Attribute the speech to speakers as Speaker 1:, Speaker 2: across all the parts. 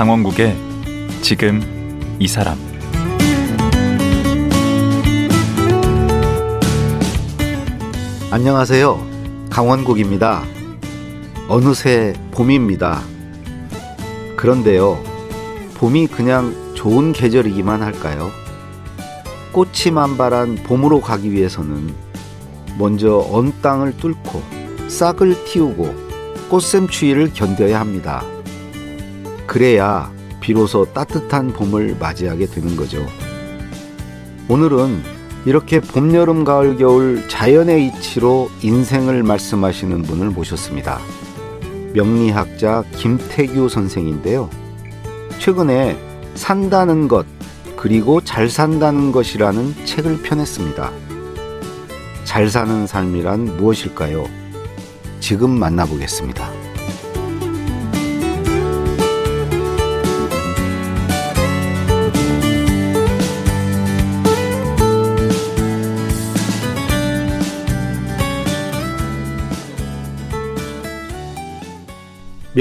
Speaker 1: 강원국의 지금 이 사람
Speaker 2: 안녕하세요. 강원국입니다. 어느새 봄입니다. 그런데요, 봄이 그냥 좋은 계절이기만 할까요? 꽃이 만발한 봄으로 가기 위해서는 먼저 언 땅을 뚫고 싹을 틔우고 꽃샘추위를 견뎌야 합니다. 그래야 비로소 따뜻한 봄을 맞이하게 되는 거죠. 오늘은 이렇게 봄, 여름, 가을, 겨울 자연의 이치로 인생을 말씀하시는 분을 모셨습니다. 명리학자 김태규 선생인데요. 최근에 산다는 것, 그리고 잘 산다는 것이라는 책을 펴냈습니다. 잘 사는 삶이란 무엇일까요? 지금 만나보겠습니다.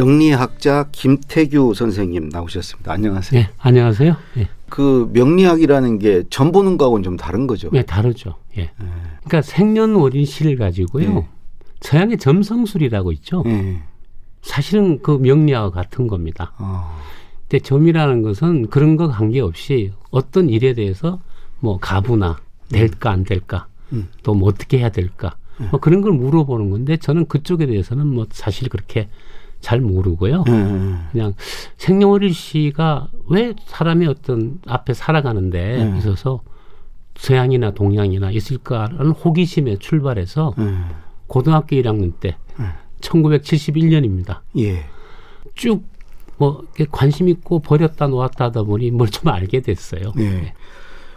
Speaker 2: 명리학자 김태규 선생님 나오셨습니다. 안녕하세요.
Speaker 3: 네, 안녕하세요. 네.
Speaker 2: 그 명리학이라는 게 전 보는 거하고는 좀 다른 거죠.
Speaker 3: 네, 다르죠. 예. 네. 그러니까 생년월일 시를 가지고요. 네. 서양의 점성술이라고 있죠. 네. 사실은 그 명리학과 같은 겁니다. 어. 근데 점이라는 것은 그런 거 관계없이 어떤 일에 대해서 뭐 가부나 될까 안 될까 음. 또뭐 어떻게 해야 될까 뭐 그런 걸 물어보는 건데 저는 그쪽에 대해서는 뭐 사실 그렇게 잘 모르고요. 음. 그냥 생년월일 씨가 왜 사람의 어떤 앞에 살아가는데 음. 있어서 서양이나 동양이나 있을까라는 호기심에 출발해서 음. 고등학교 1학년 때 1971년입니다. 예. 쭉뭐 관심 있고 버렸다 놓았다 하다 보니 뭘 좀 알게 됐어요. 예. 네.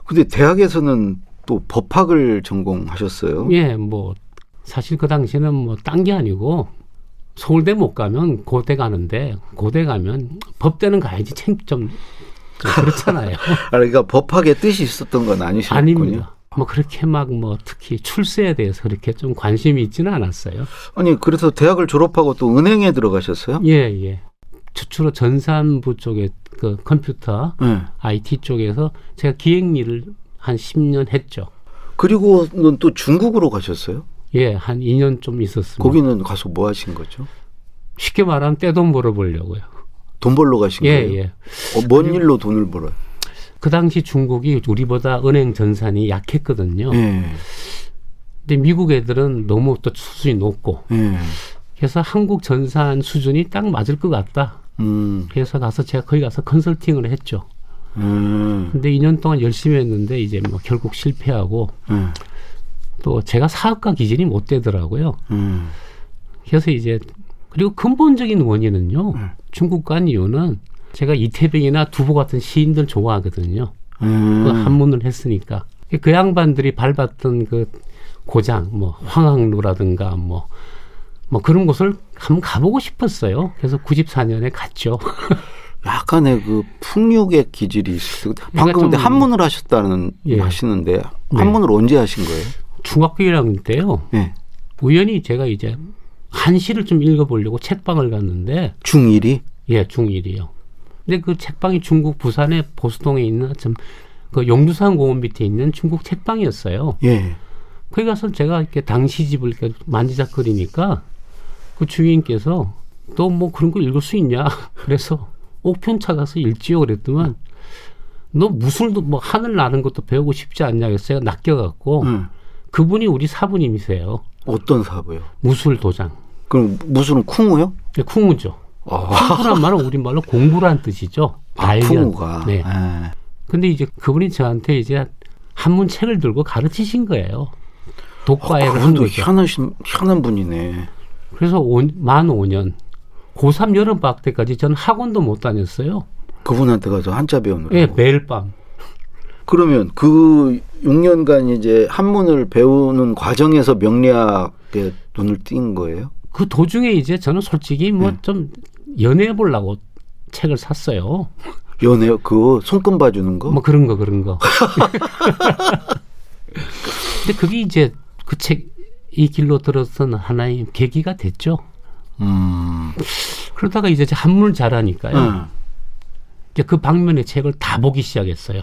Speaker 2: 근데 대학에서는 또 법학을 전공하셨어요?
Speaker 3: 예, 뭐 사실 그 당시에는 뭐 딴 게 아니고 서울대 못 가면 고대 가는데 고대 가면 법대는 가야지 좀, 좀 그렇잖아요.
Speaker 2: 아, 그러니까 법학의 뜻이 있었던 건 아니셨군요.
Speaker 3: 아닙니다. 뭐 그렇게 막 뭐 특히 출세에 대해서 그렇게 좀 관심이 있지는 않았어요.
Speaker 2: 아니 그래서 대학을 졸업하고 또 은행에 들어가셨어요?
Speaker 3: 예 예. 주로 전산부 쪽에 그 컴퓨터 네. IT 쪽에서 제가 기획 일을 한 10년 했죠.
Speaker 2: 그리고는 또 중국으로 가셨어요?
Speaker 3: 예, 한 2년 좀 있었습니다.
Speaker 2: 거기는 가서 뭐 하신 거죠?
Speaker 3: 쉽게 말하면 떼돈 벌어보려고요.
Speaker 2: 돈 벌러 가신
Speaker 3: 예,
Speaker 2: 거예요?
Speaker 3: 예.
Speaker 2: 어, 뭔 일로 돈을 벌어요?
Speaker 3: 그 당시 중국이 우리보다 은행 전산이 약했거든요. 예. 근데 미국 애들은 너무 또 수준이 높고 예. 그래서 한국 전산 수준이 딱 맞을 것 같다. 음. 그래서 가서 제가 거기 가서 컨설팅을 했죠. 음. 근데 2년 동안 열심히 했는데 이제 뭐 결국 실패하고 음. 또 제가 사업가 기준이 못 되더라고요. 음. 그래서 이제 그리고 근본적인 원인은요. 음. 중국 간 이유는 제가 이태병이나 두보 같은 시인들 좋아하거든요. 음. 그 한문을 했으니까 그 양반들이 밟았던 그 고장, 뭐 황학루라든가 뭐. 뭐 그런 곳을 한번 가보고 싶었어요. 그래서 94년에 갔죠.
Speaker 2: 약간의 그 풍류의 기질이 있어요. 방금 근데 한문을 하셨다는 예. 하시는데 네. 한문을 네. 언제 하신 거예요?
Speaker 3: 중학교 1학년 때요. 네. 우연히 제가 이제 한시를 좀 읽어보려고 책방을 갔는데
Speaker 2: 중1이?
Speaker 3: 예, 중1이요. 근데 그 책방이 중국 부산의 보수동에 있는 좀그 용두산 공원 밑에 있는 중국 책방이었어요. 예. 거기 가서 제가 이렇게 당시 집을 이렇게 만지작거리니까 그 주인께서 너뭐 그런 거 읽을 수 있냐? 그래서 옥편차 가서 읽지요 그랬더만 너 무술도 뭐 하늘 나는 것도 배우고 싶지 않냐 그래서 제가 낚여갖고 음. 그분이 우리 사부님이세요.
Speaker 2: 어떤 사부요?
Speaker 3: 무술 도장.
Speaker 2: 그럼 무술은 쿵우요?
Speaker 3: 네, 쿵우죠. 아. 쿵우란 말은 우리말로 공부란 뜻이죠.
Speaker 2: 아, 쿵우가. 네.
Speaker 3: 네. 근데 이제 그분이 저한테 이제 한문 책을 들고 가르치신 거예요. 독과에를 아, 한
Speaker 2: 거죠. 희한하신 희한한 분이네.
Speaker 3: 그래서 오, 만 5년 고3 여름 방학 때까지 저는 학원도 못 다녔어요.
Speaker 2: 그분한테 가서 한자 배우는
Speaker 3: 예, 네, 매일 밤.
Speaker 2: 그러면 그 6년간 이제 한문을 배우는 과정에서 명리학에 눈을 띈 거예요?
Speaker 3: 그 도중에 이제 저는 솔직히 뭐좀 네. 연애해 보려고 책을 샀어요.
Speaker 2: 연애 그 손금 봐주는 거?
Speaker 3: 뭐 그런 거 그런 거. 근데 그게 이제 그 책 이 길로 들어선 하나의 계기가 됐죠. 음. 그러다가 이제 한문을 잘하니까요. 음. 이제 그 방면의 책을 다 보기 시작했어요.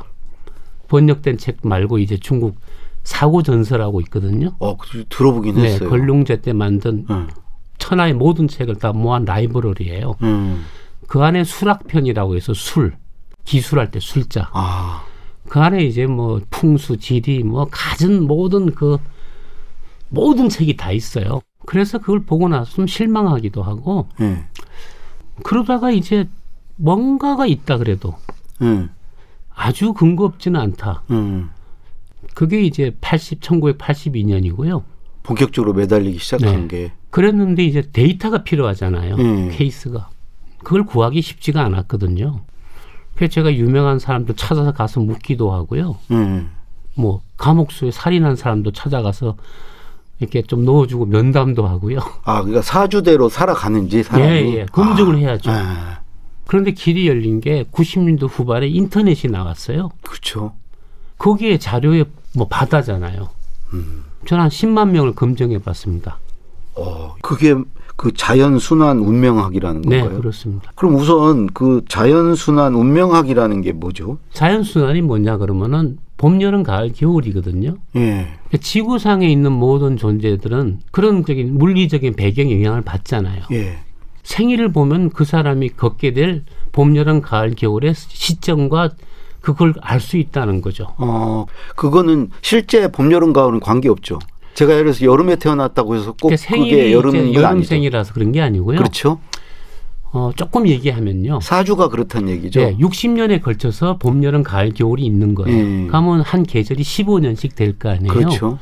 Speaker 3: 번역된 책 말고 이제 중국 사고 전설하고 있거든요.
Speaker 2: 어, 들어보긴 네, 했어요.
Speaker 3: 걸룽제 때 만든 음. 천하의 모든 책을 다 모한 라이브러리예요. 음. 그 안에 수락편이라고 해서 술 기술할 때 술자. 아. 그 안에 이제 뭐 풍수, 지리, 뭐 갖은 모든 그 모든 책이 다 있어요. 그래서 그걸 보고 나서 좀 실망하기도 하고 음. 그러다가 이제 뭔가가 있다 그래도 음. 아주 근거 없지는 않다. 음. 그게 이제 80, 1982년이고요.
Speaker 2: 본격적으로 매달리기 시작한 네. 게.
Speaker 3: 그랬는데 이제 데이터가 필요하잖아요. 음. 케이스가. 그걸 구하기 쉽지가 않았거든요. 그래서 제가 유명한 사람들 찾아서 가서 묻기도 하고요. 음. 뭐 감옥수에 살인한 사람도 찾아가서 이렇게 좀 넣어주고 면담도 하고요.
Speaker 2: 아, 그러니까 사주대로 살아가는지 사람이. 예, 예.
Speaker 3: 검증을 아. 해야죠. 아. 그런데 길이 열린 게 90년대 후반에 인터넷이 나왔어요.
Speaker 2: 그렇죠.
Speaker 3: 거기에 자료에 뭐 바다잖아요. 음. 저는 한 10만 명을 검증해 봤습니다.
Speaker 2: 어, 그게 그 자연 순환 운명학이라는 네, 건가요?
Speaker 3: 네, 그렇습니다.
Speaker 2: 그럼 우선 그 자연 순환 운명학이라는 게 뭐죠?
Speaker 3: 자연 순환이 뭐냐 그러면은 봄, 여름, 가을, 겨울이거든요. 예. 그러니까 지구상에 있는 모든 존재들은 그런 적인 물리적인 배경 영향을 받잖아요. 예. 생일을 보면 그 사람이 걷게 될 봄, 여름, 가을, 겨울의 시점과 그걸 알 수 있다는 거죠.
Speaker 2: 어, 그거는 실제 봄, 여름, 가을은 관계없죠. 제가 예를 들어서 여름에 태어났다고 해서 꼭 그러니까 그게 여름
Speaker 3: 여름생이라서 그런 게 아니고요.
Speaker 2: 그렇죠.
Speaker 3: 어, 조금 얘기하면요.
Speaker 2: 사주가 그렇다는 얘기죠.
Speaker 3: 네, 60년에 걸쳐서 봄, 여름, 가을, 겨울이 있는 거예요. 음. 그러면 한 계절이 15년씩 될 거 아니에요.
Speaker 2: 그렇죠.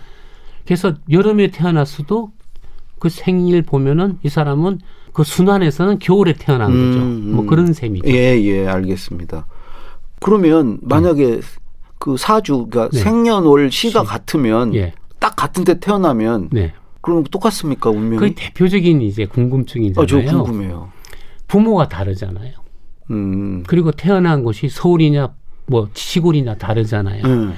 Speaker 3: 그래서 여름에 태어났어도 그 생일 보면은 이 사람은 그 순환에서는 겨울에 태어난 음, 거죠. 뭐 음. 그런 셈이죠.
Speaker 2: 예, 예, 알겠습니다. 그러면 만약에 네. 그 사주, 그러니까 네. 생년월 시가 시. 같으면 예. 딱 같은 데 태어나면 네. 그럼 똑같습니까 운명이?
Speaker 3: 그 대표적인 이제 궁금증이잖아요. 아,
Speaker 2: 저 궁금해요.
Speaker 3: 부모가 다르잖아요. 음. 그리고 태어난 곳이 서울이냐 뭐 시골이냐 다르잖아요. 음.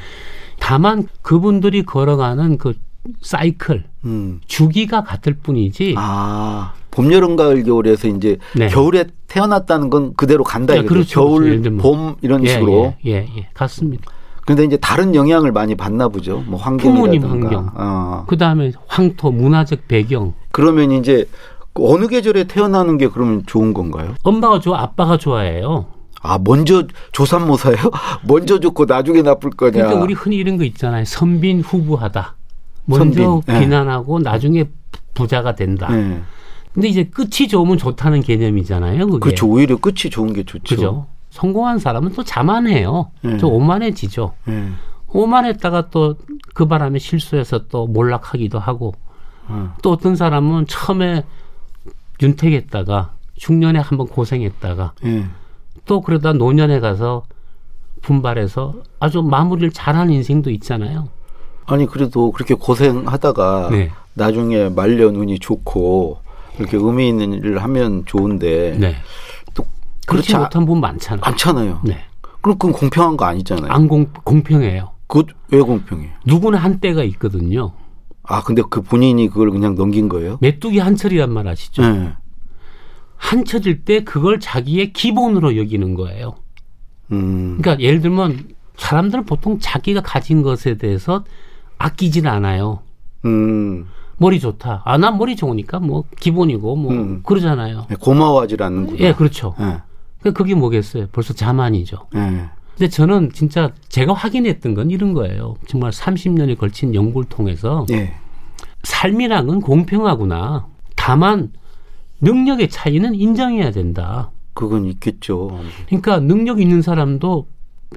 Speaker 3: 다만 그분들이 걸어가는 그 사이클 음. 주기가 같을 뿐이지.
Speaker 2: 아. 봄, 여름, 가을, 겨울에서 이제 네. 겨울에 태어났다는 건 그대로 간다 네, 그렇죠. 겨울, 그렇죠. 봄 이런
Speaker 3: 예,
Speaker 2: 식으로.
Speaker 3: 예, 예, 예, 같습니다.
Speaker 2: 그런데 이제 다른 영향을 많이 받나 보죠. 뭐
Speaker 3: 환경이라든가. 부모님 환경. 어. 그다음에 황토, 문화적 배경.
Speaker 2: 그러면 이제 어느 계절에 태어나는 게 그러면 좋은 건가요?
Speaker 3: 엄마가 좋아, 아빠가 좋아해요.
Speaker 2: 아, 먼저 조산모사예요? 먼저 좋고 나중에 나쁠 거냐?
Speaker 3: 그러니까 우리 흔히 이런 거 있잖아요. 선빈 후부하다. 먼저 선빈. 네. 비난하고 네. 나중에 부자가 된다. 네. 근데 이제 끝이 좋으면 좋다는 개념이잖아요. 그게.
Speaker 2: 그렇죠. 오히려 끝이 좋은 게 좋죠.
Speaker 3: 그죠. 성공한 사람은 또 자만해요. 네. 좀 오만해지죠. 네. 오만했다가 또 그 바람에 실수해서 또 몰락하기도 하고 네. 또 어떤 사람은 처음에 윤택했다가 중년에 한번 고생했다가 네. 또 그러다 노년에 가서 분발해서 아주 마무리를 잘한 인생도 있잖아요.
Speaker 2: 아니 그래도 그렇게 고생하다가 네. 나중에 말려 눈이 좋고 이렇게 의미 있는 일을 하면 좋은데 네.
Speaker 3: 그렇지 못한 분 많잖아요.
Speaker 2: 많잖아요. 네. 그럼 그건 공평한 거 아니잖아요.
Speaker 3: 안 공, 공평해요.
Speaker 2: 그왜 공평해요?
Speaker 3: 누구나 한 때가 있거든요.
Speaker 2: 아, 근데 그 본인이 그걸 그냥 넘긴 거예요?
Speaker 3: 메뚜기 한철이란 말 아시죠? 네. 한철일 때 그걸 자기의 기본으로 여기는 거예요. 음. 그러니까 예를 들면 사람들은 보통 자기가 가진 것에 대해서 아끼진 않아요. 음. 머리 좋다. 아, 난 머리 좋으니까 뭐 기본이고 뭐 음. 그러잖아요.
Speaker 2: 네, 고마워하지 않는구나.
Speaker 3: 예, 그렇죠. 네. 그 그게 뭐겠어요? 벌써 자만이죠. 네. 근데 저는 진짜 제가 확인했던 건 이런 거예요. 정말 30년에 걸친 연구를 통해서 네. 삶이란 건 공평하구나. 다만 능력의 차이는 인정해야 된다.
Speaker 2: 그건 있겠죠.
Speaker 3: 그러니까 능력 있는 사람도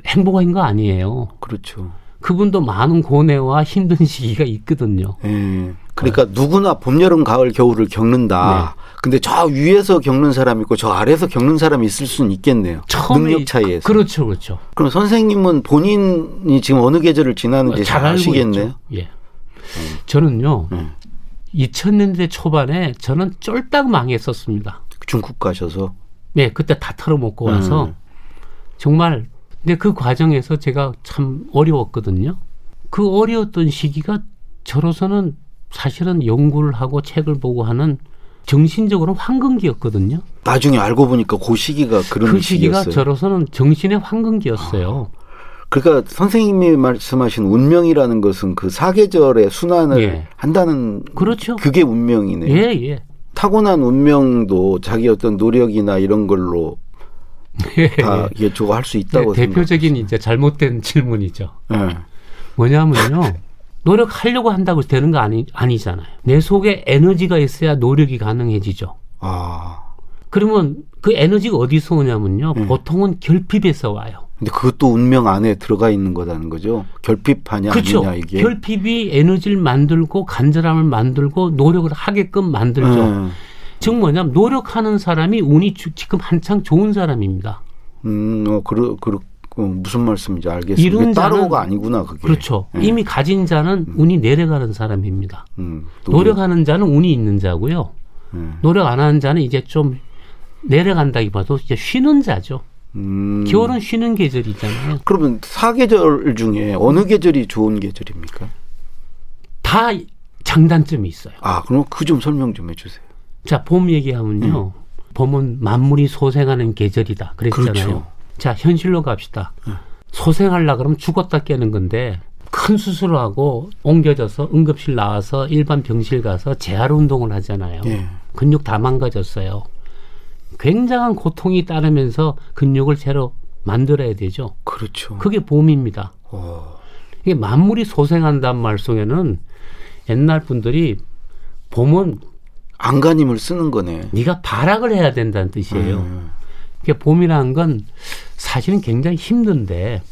Speaker 3: 행복한 거 아니에요.
Speaker 2: 그렇죠.
Speaker 3: 그분도 많은 고뇌와 힘든 시기가 있거든요. 네.
Speaker 2: 그러니까 네. 누구나 봄, 여름, 가을, 겨울을 겪는다. 네. 근데 저 위에서 겪는 사람 있고 저 아래에서 겪는 사람이 있을 수는 있겠네요. 능력 차이에서.
Speaker 3: 그렇죠, 그렇죠.
Speaker 2: 그럼 선생님은 본인이 지금 어느 계절을 지나는지 잘, 잘 아시겠네요.
Speaker 3: 예. 음. 저는요. 음. 2000년대 초반에 저는 쫄딱 망했었습니다.
Speaker 2: 중국 가셔서.
Speaker 3: 네, 그때 다 털어먹고 와서 음. 정말 근데 그 과정에서 제가 참 어려웠거든요. 그 어려웠던 시기가 저로서는 사실은 연구를 하고 책을 보고 하는 정신적으로 황금기였거든요.
Speaker 2: 나중에 알고 보니까 그 시기가 그런
Speaker 3: 그 시기가 시기였어요. 저로서는 정신의 황금기였어요. 아.
Speaker 2: 그러니까 선생님이 말씀하신 운명이라는 것은 그 사계절의 순환을 예. 한다는
Speaker 3: 그렇죠.
Speaker 2: 그게 운명이네요.
Speaker 3: 예, 예.
Speaker 2: 타고난 운명도 자기 어떤 노력이나 이런 걸로 예. 다 예초가 수 있다고
Speaker 3: 네, 대표적인 이제 잘못된 질문이죠. 예. 뭐냐면요. 노력하려고 한다고 되는 거 아니, 아니잖아요. 내 속에 에너지가 있어야 노력이 가능해지죠. 아. 그러면 그 에너지가 어디서 오냐면요. 음. 보통은 결핍에서 와요.
Speaker 2: 근데 그것도 운명 안에 들어가 있는 거라는 거죠. 결핍하냐
Speaker 3: 그렇죠.
Speaker 2: 아니냐 이게.
Speaker 3: 결핍이 에너지를 만들고 간절함을 만들고 노력을 하게끔 만들죠. 음. 즉 뭐냐면 노력하는 사람이 운이 지금 한창 좋은 사람입니다.
Speaker 2: 음, 어, 그러, 그러, 어, 무슨 말씀인지 알겠습니다. 이룬 따로가 아니구나 그게.
Speaker 3: 그렇죠. 네. 이미 가진 자는 음. 운이 내려가는 사람입니다. 음, 노력. 하는 자는 운이 있는 자고요. 음. 노력 안 하는 자는 이제 좀 내려간다기보다도 이제 쉬는 자죠. 음. 겨울은 쉬는 계절이잖아요.
Speaker 2: 그러면 사계절 중에 어느 계절이 좋은 계절입니까?
Speaker 3: 다 장단점이 있어요.
Speaker 2: 아, 그럼 그 좀 설명 좀 해주세요.
Speaker 3: 자, 봄 얘기하면요. 음. 봄은 만물이 소생하는 계절이다. 그랬잖아요. 그렇죠. 자, 현실로 갑시다. 음. 소생하려 그러면 죽었다 깨는 건데 큰 수술을 하고 옮겨져서 응급실 나와서 일반 병실 가서 재활 운동을 하잖아요. 예. 근육 다 망가졌어요. 굉장한 고통이 따르면서 근육을 새로 만들어야 되죠.
Speaker 2: 그렇죠.
Speaker 3: 그게 봄입니다. 오. 어. 이게 만물이 소생한다는 말 속에는 옛날 분들이 봄은
Speaker 2: 안간힘을 쓰는 거네.
Speaker 3: 네가 발악을 해야 된다는 뜻이에요. 음. 그러니까 봄이라는 건 사실은 굉장히 힘든데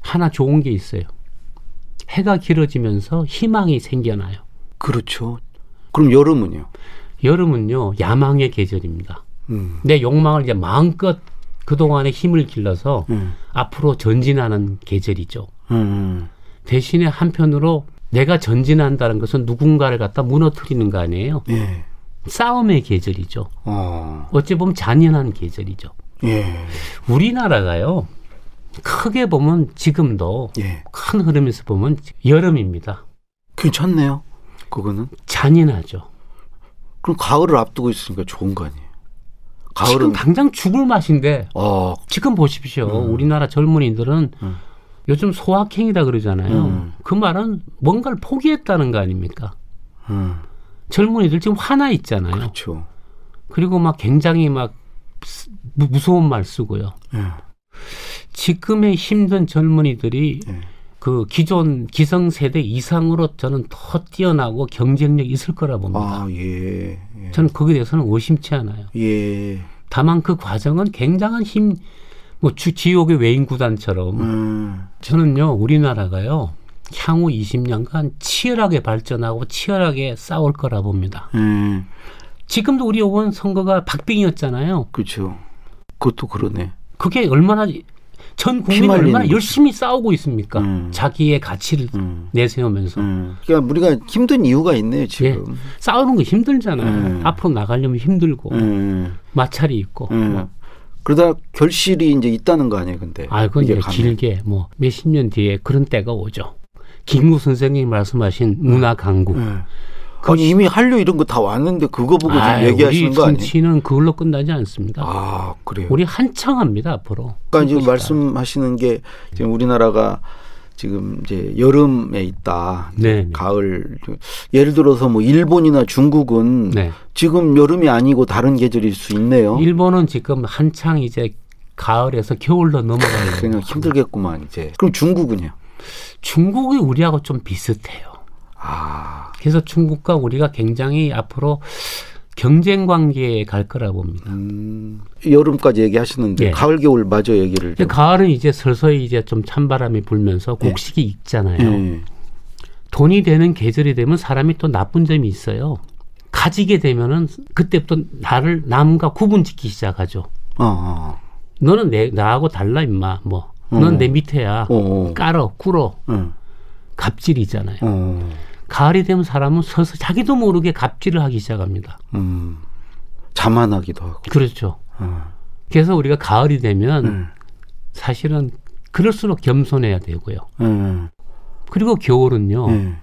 Speaker 3: 하나 좋은 게 있어요. 해가 길어지면서 희망이 생겨나요.
Speaker 2: 그렇죠. 그럼 여름은요?
Speaker 3: 여름은요 야망의 계절입니다. 음. 내 욕망을 이제 마음껏 그동안의 힘을 길러서 음. 앞으로 전진하는 계절이죠. 음. 대신에 한편으로 내가 전진한다는 것은 누군가를 갖다 무너뜨리는 거 아니에요? 예. 싸움의 계절이죠. 어. 어찌 보면 잔인한 계절이죠. 예. 우리나라가요. 크게 보면 지금도 예. 큰 흐름에서 보면 여름입니다.
Speaker 2: 괜찮네요. 그거는
Speaker 3: 잔인하죠.
Speaker 2: 그럼 가을을 앞두고 있으니까 좋은 거 아니에요?
Speaker 3: 가을은 지금 당장 죽을 맛인데 어. 지금 보십시오. 음. 우리나라 젊은이들은 음. 요즘 소확행이라 그러잖아요. 음. 그 말은 뭔가를 포기했다는 거 아닙니까? 음. 젊은이들 지금 화나 있잖아요.
Speaker 2: 그렇죠.
Speaker 3: 그리고 막 굉장히 막 무서운 말 쓰고요. 예. 지금의 힘든 젊은이들이 예. 그 기존 기성 세대 이상으로 저는 더 뛰어나고 경쟁력 있을 거라 봅니다. 아, 예, 예. 저는 거기에 대해서는 의심치 않아요. 예. 다만 그 과정은 굉장한 힘, 뭐 주, 지옥의 외인 구단처럼 음. 저는요 우리나라가요 향후 20년간 치열하게 발전하고 치열하게 싸울 거라 봅니다. 음. 지금도 우리 요번 선거가 박빙이었잖아요.
Speaker 2: 그렇죠. 그것도 그러네.
Speaker 3: 그게 얼마나 전 국민이 얼마나 열심히 싸우고 있습니까? 음. 자기의 가치를 음. 내세우면서. 음.
Speaker 2: 그러니까 우리가 힘든 이유가 있네요, 지금. 예.
Speaker 3: 싸우는 거 힘들잖아요. 음. 앞으로 나가려면 힘들고 음. 마찰이 있고. 음. 뭐.
Speaker 2: 그러다 결실이 이제 있다는 거 아니에요, 근데.
Speaker 3: 아, 그건 이제 길게 뭐 몇십 년 뒤에 그런 때가 오죠. 김구 선생님이 말씀하신 문화 강국.
Speaker 2: 아니 이미 한류 이런 거 다 왔는데 그거 보고 아, 얘기하시는 거 아니에요?
Speaker 3: 정치는 그걸로 끝나지 않습니다.
Speaker 2: 아 그래요?
Speaker 3: 우리 한창 합니다 앞으로.
Speaker 2: 그러니까 지금 말씀하시는 게 지금 우리나라가 지금 이제 여름에 있다. 네, 네. 가을 예를 들어서 뭐 일본이나 중국은 네. 지금 여름이 아니고 다른 계절일 수 있네요.
Speaker 3: 일본은 지금 한창 이제 가을에서 겨울로 넘어가는
Speaker 2: 그냥 힘들겠구만 이제. 그럼 중국은요?
Speaker 3: 중국이 우리하고 좀 비슷해요. 아. 그래서 중국과 우리가 굉장히 앞으로 경쟁 관계에 갈 거라 봅니다. 음,
Speaker 2: 여름까지 얘기하시는데 네. 가을 겨울 마저 얘기를
Speaker 3: 좀. 가을은 이제 서서히 이제 좀 찬바람이 불면서 네. 곡식이 네. 익잖아요. 네. 돈이 되는 계절이 되면 사람이 또 나쁜 점이 있어요. 가지게 되면은 그때부터 나를 남과 구분짓기 시작하죠. 어, 어. 너는 내 나하고 달라 임마 뭐. 어. 넌내 밑에야. 어, 깔어 꿇어. 갑질이잖아요. 가을이 되면 사람은 서서 자기도 모르게 갑질을 하기 시작합니다. 음,
Speaker 2: 자만하기도 하고.
Speaker 3: 그렇죠. 음. 그래서 우리가 가을이 되면 음. 사실은 그럴수록 겸손해야 되고요. 음. 그리고 겨울은요. 음.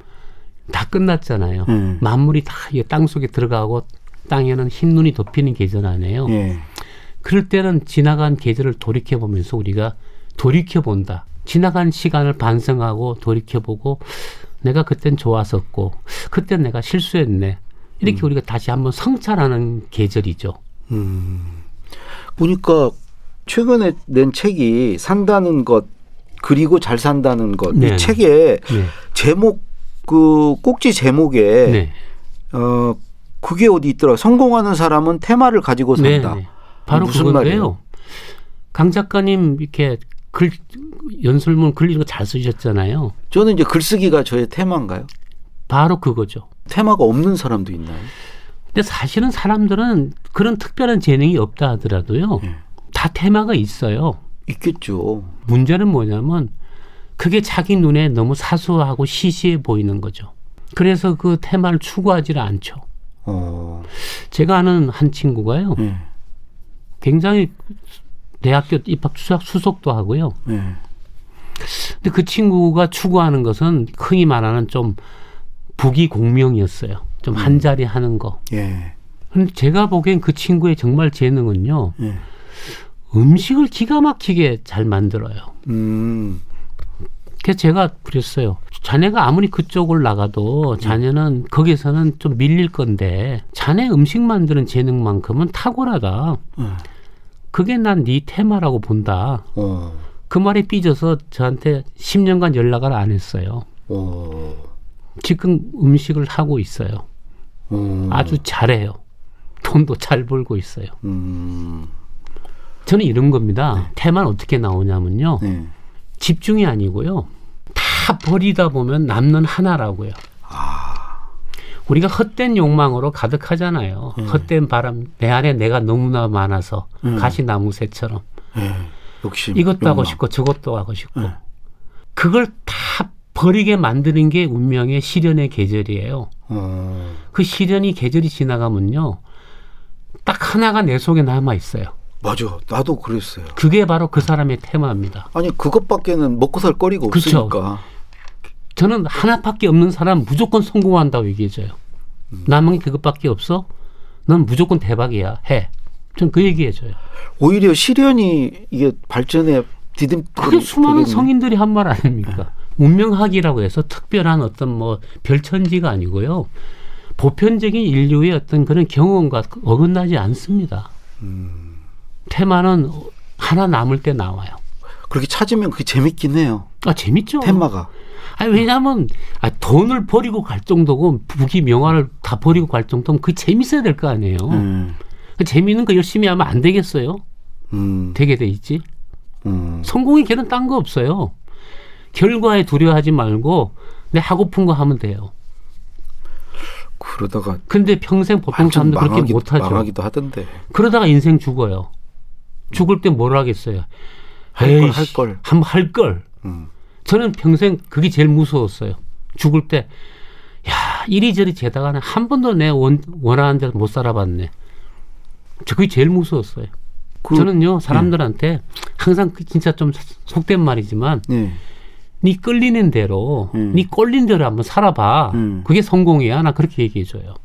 Speaker 3: 다 끝났잖아요. 음. 만물이 다 땅 속에 들어가고 땅에는 흰 눈이 덮이는 계절 아니에요. 예. 그럴 때는 지나간 계절을 돌이켜 보면서 우리가 돌이켜 본다. 지나간 시간을 반성하고 돌이켜 보고 내가 그땐 좋았었고 그땐 내가 실수했네. 이렇게 음. 우리가 다시 한번 성찰하는 계절이죠. 음.
Speaker 2: 보니까 최근에 낸 책이 산다는 것 그리고 잘 산다는 것. 네. 이 책의 네. 제목 그 꼭지 제목에 네. 어 그게 어디 있더라. 성공하는 사람은 테마를 가지고 네, 산다. 네.
Speaker 3: 바로 무슨 그건데요. 강 작가님 이렇게 글 연설문 글 이런 거 잘 쓰셨잖아요.
Speaker 2: 저는 이제 글쓰기가 저의 테마인가요?
Speaker 3: 바로 그거죠.
Speaker 2: 테마가 없는 사람도 있나요?
Speaker 3: 근데 사실은 사람들은 그런 특별한 재능이 없다 하더라도요. 네. 다 테마가 있어요.
Speaker 2: 있겠죠.
Speaker 3: 문제는 뭐냐면 그게 자기 눈에 너무 사소하고 시시해 보이는 거죠. 그래서 그 테마를 추구하지를 않죠. 어. 제가 아는 한 친구가요. 네. 굉장히 대학교 입학 수석, 수석도 하고요. 네. 근데 그 친구가 추구하는 것은 흔히 말하는 좀 부기 공명이었어요. 좀 한 자리 하는 거. 예. 근데 제가 보기엔 그 친구의 정말 재능은요. 예. 음식을 기가 막히게 잘 만들어요. 음. 그래서 제가 그랬어요. 자네가 아무리 그쪽을 나가도 자네는 거기서는 좀 밀릴 건데 자네 음식 만드는 재능만큼은 탁월하다. 음. 그게 난 네 테마라고 본다. 어. 그 말이 삐져서 저한테 10년간 연락을 안 했어요. 어. 지금 음식을 하고 있어요. 어. 아주 잘해요. 돈도 잘 벌고 있어요. 음. 저는 이런 겁니다. 네. 테마는 어떻게 나오냐면요. 네. 집중이 아니고요. 다 버리다 보면 남는 하나라고요. 아. 우리가 헛된 욕망으로 가득하잖아요. 네. 헛된 바람, 내 안에 내가 너무나 많아서 음. 가시나무새처럼. 네.
Speaker 2: 욕심.
Speaker 3: 이것도 욕망. 하고 싶고 저것도 하고 싶고. 네. 그걸 다 버리게 만드는 게 운명의 시련의 계절이에요. 어. 그 시련이 계절이 지나가면요. 딱 하나가 내 속에 남아 있어요.
Speaker 2: 맞아. 나도 그랬어요.
Speaker 3: 그게 바로 그 사람의 테마입니다.
Speaker 2: 아니, 그것밖에는 먹고 살 거리가 그쵸? 없으니까.
Speaker 3: 저는 하나밖에 없는 사람 무조건 성공한다고 얘기해줘요. 음. 남은 게 그것밖에 없어? 넌 무조건 대박이야. 해. 전 그 얘기해줘요.
Speaker 2: 오히려 시련이 이게 발전에 디딤.
Speaker 3: 그게 수많은 성인들이 한 말 아닙니까? 네. 운명학이라고 해서 특별한 어떤 뭐 별천지가 아니고요. 보편적인 인류의 어떤 그런 경험과 어긋나지 않습니다. 음. 테마는 하나 남을 때 나와요.
Speaker 2: 그렇게 찾으면 그게 재밌긴 해요.
Speaker 3: 아 재밌죠.
Speaker 2: 테마가.
Speaker 3: 아니 왜냐하면 아, 돈을 버리고 갈 정도고 부귀 명화를 다 버리고 갈 정도면 그게 재밌어야 될 거 아니에요. 음. 그 재미있는 거 열심히 하면 안 되겠어요. 음. 되게 돼 있지. 음. 성공의 길은 딴거 없어요. 결과에 두려워하지 말고 내 하고픈 거 하면 돼요.
Speaker 2: 그러다가
Speaker 3: 근데 평생 보통 사람들 그렇게 못하죠.
Speaker 2: 망하기도 하던데.
Speaker 3: 그러다가 인생 죽어요. 죽을 때 뭘 하겠어요.
Speaker 2: 할 걸 할 걸.
Speaker 3: 한번 할 걸. 음. 저는 평생 그게 제일 무서웠어요. 죽을 때, 야 이리저리 재다가는 한 번도 내 원, 원하는 대로 못 살아봤네. 저 그게 제일 무서웠어요. 그, 저는요 사람들한테 네. 항상 그 진짜 좀 속된 말이지만 네. 네 끌리는 대로, 음. 네 꼴린 대로 한번 살아봐. 음. 그게 성공이야. 나 그렇게 얘기해줘요.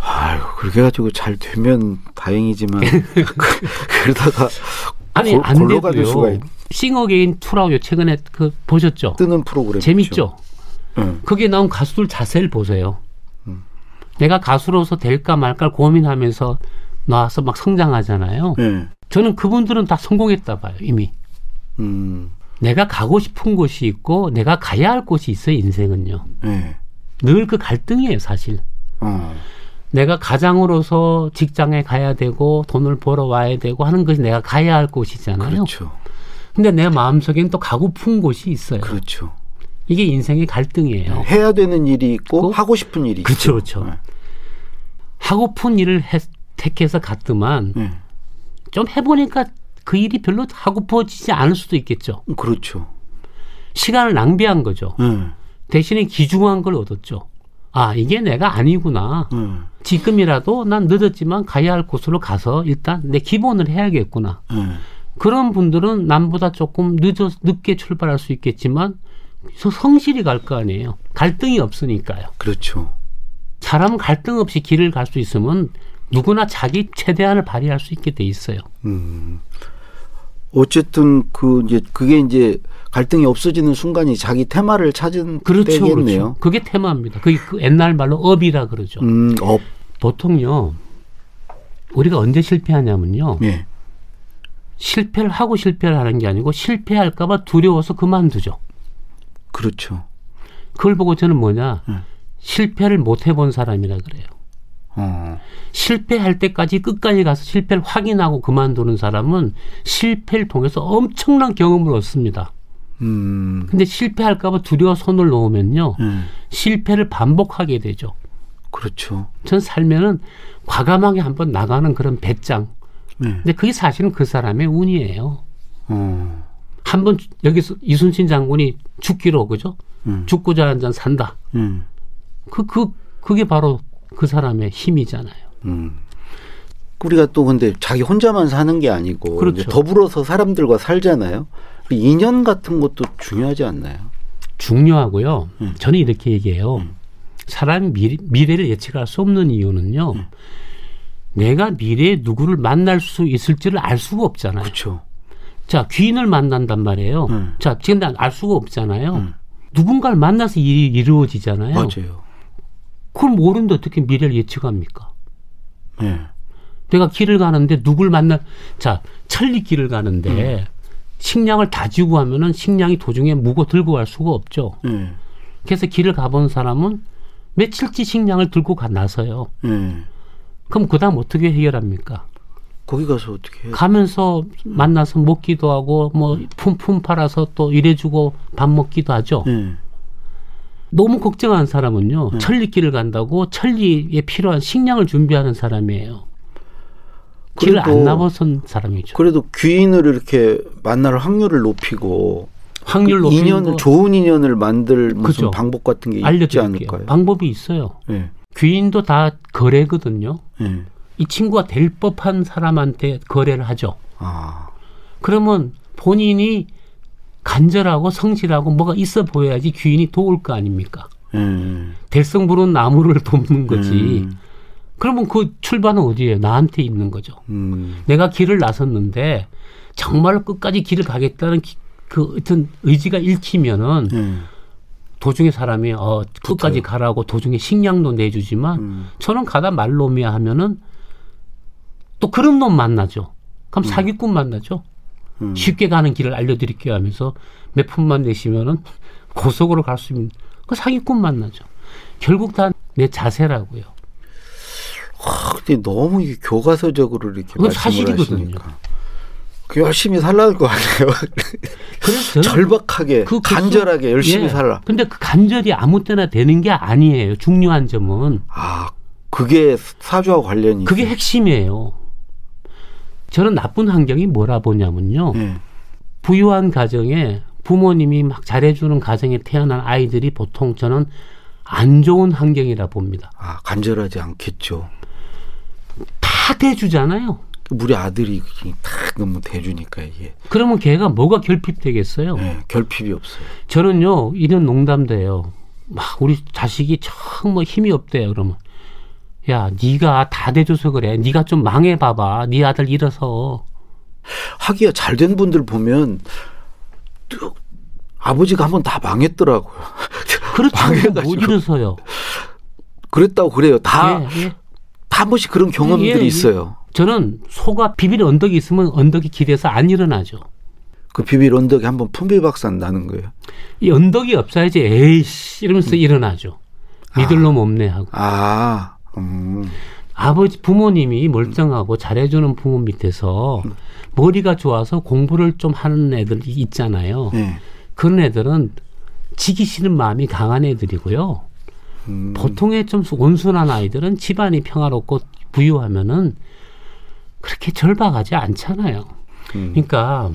Speaker 2: 아유, 그렇게 해가지고 잘 되면 다행이지만 그러다가
Speaker 3: 아니 고, 안 되고요. 싱어게인 투라고 최근에 그 보셨죠?
Speaker 2: 뜨는 프로그램
Speaker 3: 재밌죠. 음. 거기에 나온 가수들 자세를 보세요. 음. 내가 가수로서 될까 말까 고민하면서 나와서 막 성장하잖아요. 네. 저는 그분들은 다 성공했다 봐요 이미. 음. 내가 가고 싶은 곳이 있고 내가 가야 할 곳이 있어요 인생은요. 네. 늘그 갈등이에요 사실. 어. 내가 가장으로서 직장에 가야 되고 돈을 벌어 와야 되고 하는 것이 내가 가야 할 곳이잖아요.
Speaker 2: 그렇죠.
Speaker 3: 근데 내 마음속엔 또 가고픈 곳이 있어요.
Speaker 2: 그렇죠.
Speaker 3: 이게 인생의 갈등이에요.
Speaker 2: 네. 해야 되는 일이 있고 또? 하고 싶은 일이
Speaker 3: 그렇죠, 있죠. 그렇죠. 네. 하고픈 일을 해, 택해서 갔더만 네. 좀 해보니까 그 일이 별로 하고퍼지지 않을 수도 있겠죠.
Speaker 2: 그렇죠.
Speaker 3: 시간을 낭비한 거죠. 네. 대신에 귀중한 걸 얻었죠. 아, 이게 내가 아니구나. 네. 지금이라도 난 늦었지만 가야 할 곳으로 가서 일단 내 기본을 해야겠구나. 네. 그런 분들은 남보다 조금 늦어, 늦게 출발할 수 있겠지만 성실히 갈 거 아니에요. 갈등이 없으니까요.
Speaker 2: 그렇죠.
Speaker 3: 사람은 갈등 없이 길을 갈 수 있으면 누구나 자기 최대한을 발휘할 수 있게 돼 있어요. 음.
Speaker 2: 어쨌든 그 이제 그게 이제 갈등이 없어지는 순간이 자기 테마를 찾은 그렇죠, 때겠네요. 그렇죠.
Speaker 3: 그게 테마입니다. 그게 그 옛날 말로 업이라 그러죠. 음, 업. 보통요. 우리가 언제 실패하냐면요. 예. 실패를 하고 실패를 하는 게 아니고 실패할까봐 두려워서 그만두죠.
Speaker 2: 그렇죠.
Speaker 3: 그걸 보고 저는 뭐냐 예. 실패를 못 해본 사람이라 그래요. 어. 실패할 때까지 끝까지 가서 실패를 확인하고 그만두는 사람은 실패를 통해서 엄청난 경험을 얻습니다. 음. 근데 실패할까봐 두려워 손을 놓으면요. 음. 실패를 반복하게 되죠.
Speaker 2: 그렇죠.
Speaker 3: 전 살면은 과감하게 한번 나가는 그런 배짱. 네. 근데 그게 사실은 그 사람의 운이에요. 어. 한번 여기서 이순신 장군이 죽기로 그죠? 음. 죽고자 한 잔 산다. 음. 그, 그, 그게 바로 그 사람의 힘이잖아요. 음.
Speaker 2: 우리가 또 근데 자기 혼자만 사는 게 아니고 그렇죠. 더불어서 사람들과 살잖아요. 인연 같은 것도 중요하지 않나요?
Speaker 3: 중요하고요. 음. 저는 이렇게 얘기해요. 음. 사람이 미래, 미래를 예측할 수 없는 이유는요. 음. 내가 미래에 누구를 만날 수 있을지를 알 수가 없잖아요.
Speaker 2: 그렇죠.
Speaker 3: 자, 귀인을 만난단 말이에요. 음. 자, 지금 알 수가 없잖아요. 음. 누군가를 만나서 일이 이루어지잖아요.
Speaker 2: 맞아요.
Speaker 3: 그걸 모르는데 어떻게 미래를 예측합니까? 네. 내가 길을 가는데 누굴 만나, 자, 천리 길을 가는데 음. 식량을 다 지고 하면은 식량이 도중에 무거 들고 갈 수가 없죠. 음. 그래서 길을 가본 사람은 며칠치 식량을 들고 가 나서요. 음. 그럼 그 다음 어떻게 해결합니까?
Speaker 2: 거기 가서 어떻게 해요?
Speaker 3: 가면서 만나서 먹기도 하고 뭐 품품 팔아서 또 일해주고 밥 먹기도 하죠. 음. 너무 걱정하는 사람은요. 음. 천리길을 간다고 천리에 필요한 식량을 준비하는 사람이에요. 길을 안 나서선 사람이죠.
Speaker 2: 그래도 귀인을 이렇게 만날 확률을 높이고
Speaker 3: 확률
Speaker 2: 높이는 인연을 좋은 인연을 만들 무슨 그죠. 방법 같은 게 있지 않을까요?
Speaker 3: 방법이 있어요. 네. 귀인도 다 거래거든요. 네. 이 친구가 될 법한 사람한테 거래를 하죠. 아. 그러면 본인이 간절하고 성실하고 뭐가 있어 보여야지 귀인이 도울 거 아닙니까? 음. 될성 부른 나무를 돕는 거지. 음. 그러면 그 출발은 어디에요? 나한테 있는 거죠. 음. 내가 길을 나섰는데 정말 끝까지 길을 가겠다는 기, 그 어떤 의지가 읽히면은 음. 도중에 사람이 어 끝까지 붙어요. 가라고 도중에 식량도 내주지만 음. 저는 가다 말놈이야 하면은 또 그런 놈 만나죠. 그럼 음. 사기꾼 만나죠. 음. 쉽게 가는 길을 알려드릴게요 하면서 몇 푼만 내시면은 고속으로 갈 수 있는 그 사기꾼 만나죠. 결국 다 내 자세라고요.
Speaker 2: 와, 근데 너무 교과서적으로 이렇게 말씀을 사실이거든요. 그 열심히 살라는 거 아니에요? 그래서 절박하게 그, 그 간절하게 그, 열심히 예. 살라.
Speaker 3: 근데 그 간절이 아무 때나 되는 게 아니에요. 중요한 점은.
Speaker 2: 아, 그게 사주와 관련이.
Speaker 3: 그게 핵심이에요. 저는 나쁜 환경이 뭐라 보냐면요. 예. 부유한 가정에 부모님이 막 잘해주는 가정에 태어난 아이들이 보통 저는 안 좋은 환경이라 봅니다.
Speaker 2: 아, 간절하지 않겠죠.
Speaker 3: 다 대주잖아요.
Speaker 2: 우리 아들이 다 너무 대주니까 이게.
Speaker 3: 그러면 걔가 뭐가 결핍되겠어요?
Speaker 2: 네, 결핍이 없어요.
Speaker 3: 저는요 이런 농담도해요. 막 우리 자식이 정말 힘이 없대요. 그러면 야 네가 다 대줘서 그래. 네가 좀 망해 봐봐. 네 아들 잃어서.
Speaker 2: 하기야 잘 된 분들 보면 아버지가 한번 다 망했더라고요.
Speaker 3: 그렇죠. 못 잃어서요.
Speaker 2: 그랬다고 그래요. 다, 예, 예. 다한 번씩 그런 경험들이 예, 예. 있어요.
Speaker 3: 저는 소가 비빌 언덕이 있으면 언덕이 기대서 안 일어나죠.
Speaker 2: 그 비빌 언덕이 한번 품비박산 나는 거예요.
Speaker 3: 이 언덕이 없어야지 에이씨 이러면서 음. 일어나죠. 믿을 아. 놈 없네 하고.
Speaker 2: 아. 음.
Speaker 3: 아버지 부모님이 멀쩡하고 잘해주는 부모 밑에서 음. 머리가 좋아서 공부를 좀 하는 애들 있잖아요. 네. 그런 애들은 지기 싫은 마음이 강한 애들이고요. 음. 보통의 좀 온순한 아이들은 집안이 평화롭고 부유하면은 그렇게 절박하지 않잖아요. 음. 그러니까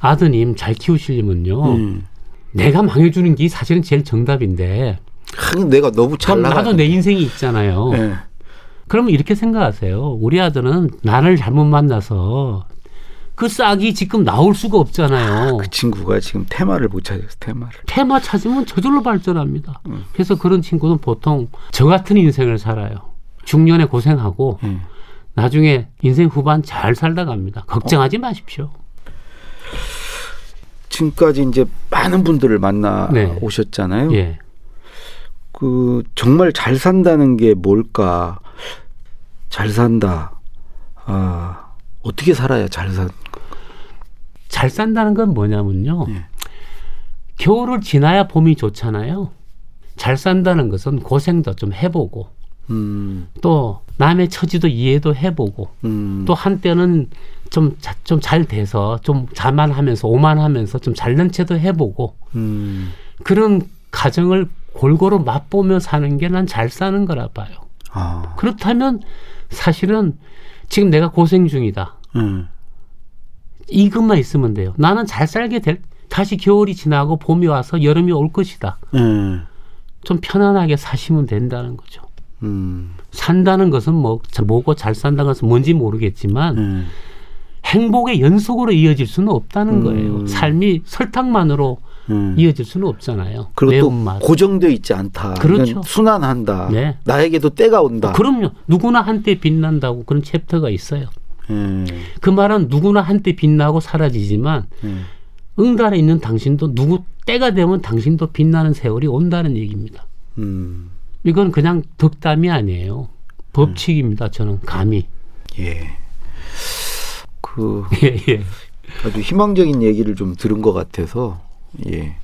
Speaker 3: 아드님 잘 키우시려면요. 음. 내가 망해주는 게 사실은 제일 정답인데.
Speaker 2: 내가 너무 잘
Speaker 3: 나도 내 인생이 있잖아요. 네. 그러면 이렇게 생각하세요. 우리 아들은 나를 잘못 만나서 그 싹이 지금 나올 수가 없잖아요.
Speaker 2: 아, 그 친구가 지금 테마를 못 찾았어, 테마를.
Speaker 3: 테마 찾으면 저절로 발전합니다. 음. 그래서 그런 친구는 보통 저 같은 인생을 살아요. 중년에 고생하고 음. 나중에 인생 후반 잘 살다 갑니다. 걱정하지 어? 마십시오.
Speaker 2: 지금까지 이제 많은 분들을 만나 네. 오셨잖아요. 예. 그 정말 잘 산다는 게 뭘까? 잘 산다. 아, 어떻게 살아야 잘 산?
Speaker 3: 잘 산다는 건 뭐냐면요. 예. 겨울을 지나야 봄이 좋잖아요. 잘 산다는 것은 고생도 좀 해보고 음. 또 남의 처지도 이해도 해보고 음. 또 한때는 좀 좀 잘 돼서 좀 자만하면서 오만하면서 좀 잘난 체도 해보고 음. 그런 가정을 골고루 맛보며 사는 게 난 잘 사는 거라 봐요. 아. 그렇다면 사실은 지금 내가 고생 중이다. 음. 이것만 있으면 돼요. 나는 잘 살게 될 다시 겨울이 지나고 봄이 와서 여름이 올 것이다. 음. 좀 편안하게 사시면 된다는 거죠. 음. 산다는 것은 뭐 뭐고 잘 산다는 것은 뭔지 모르겠지만 음. 행복의 연속으로 이어질 수는 없다는 음. 거예요. 삶이 설탕만으로 음. 이어질 수는 없잖아요.
Speaker 2: 그리고 또 고정되어 있지 않다. 그렇죠. 순환한다. 네. 나에게도 때가 온다.
Speaker 3: 그럼요. 누구나 한때 빛난다고 그런 챕터가 있어요. 음. 그 말은 누구나 한때 빛나고 사라지지만 음. 응달에 있는 당신도 누구 때가 되면 당신도 빛나는 세월이 온다는 얘기입니다. 음. 이건 그냥 덕담이 아니에요. 법칙입니다. 저는 감히.
Speaker 2: 예. 그 예, 예. 아주 희망적인 얘기를 좀 들은 것 같아서 예.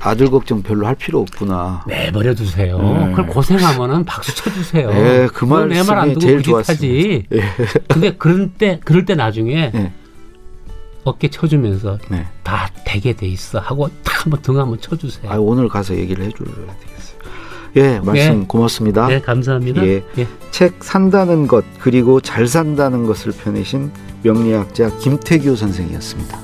Speaker 2: 아, 들 걱정 별로 할 필요 없구나.
Speaker 3: 내버려 두세요. 네. 그걸 고생하면은 박수 쳐주세요. 네,
Speaker 2: 그 말씀이 안 두고 제일 좋았지. 네.
Speaker 3: 근데 그럴 때 그럴 때 나중에 네. 어깨 쳐주면서 네. 다 되게 돼 있어 하고 딱 한번 등 한번 쳐주세요.
Speaker 2: 아, 오늘 가서 얘기를 해줘야 되겠어요. 예, 말씀 네. 고맙습니다.
Speaker 3: 네, 감사합니다. 예,
Speaker 2: 예. 책 산다는 것 그리고 잘 산다는 것을 펴내신 명리학자 김태규 선생이었습니다.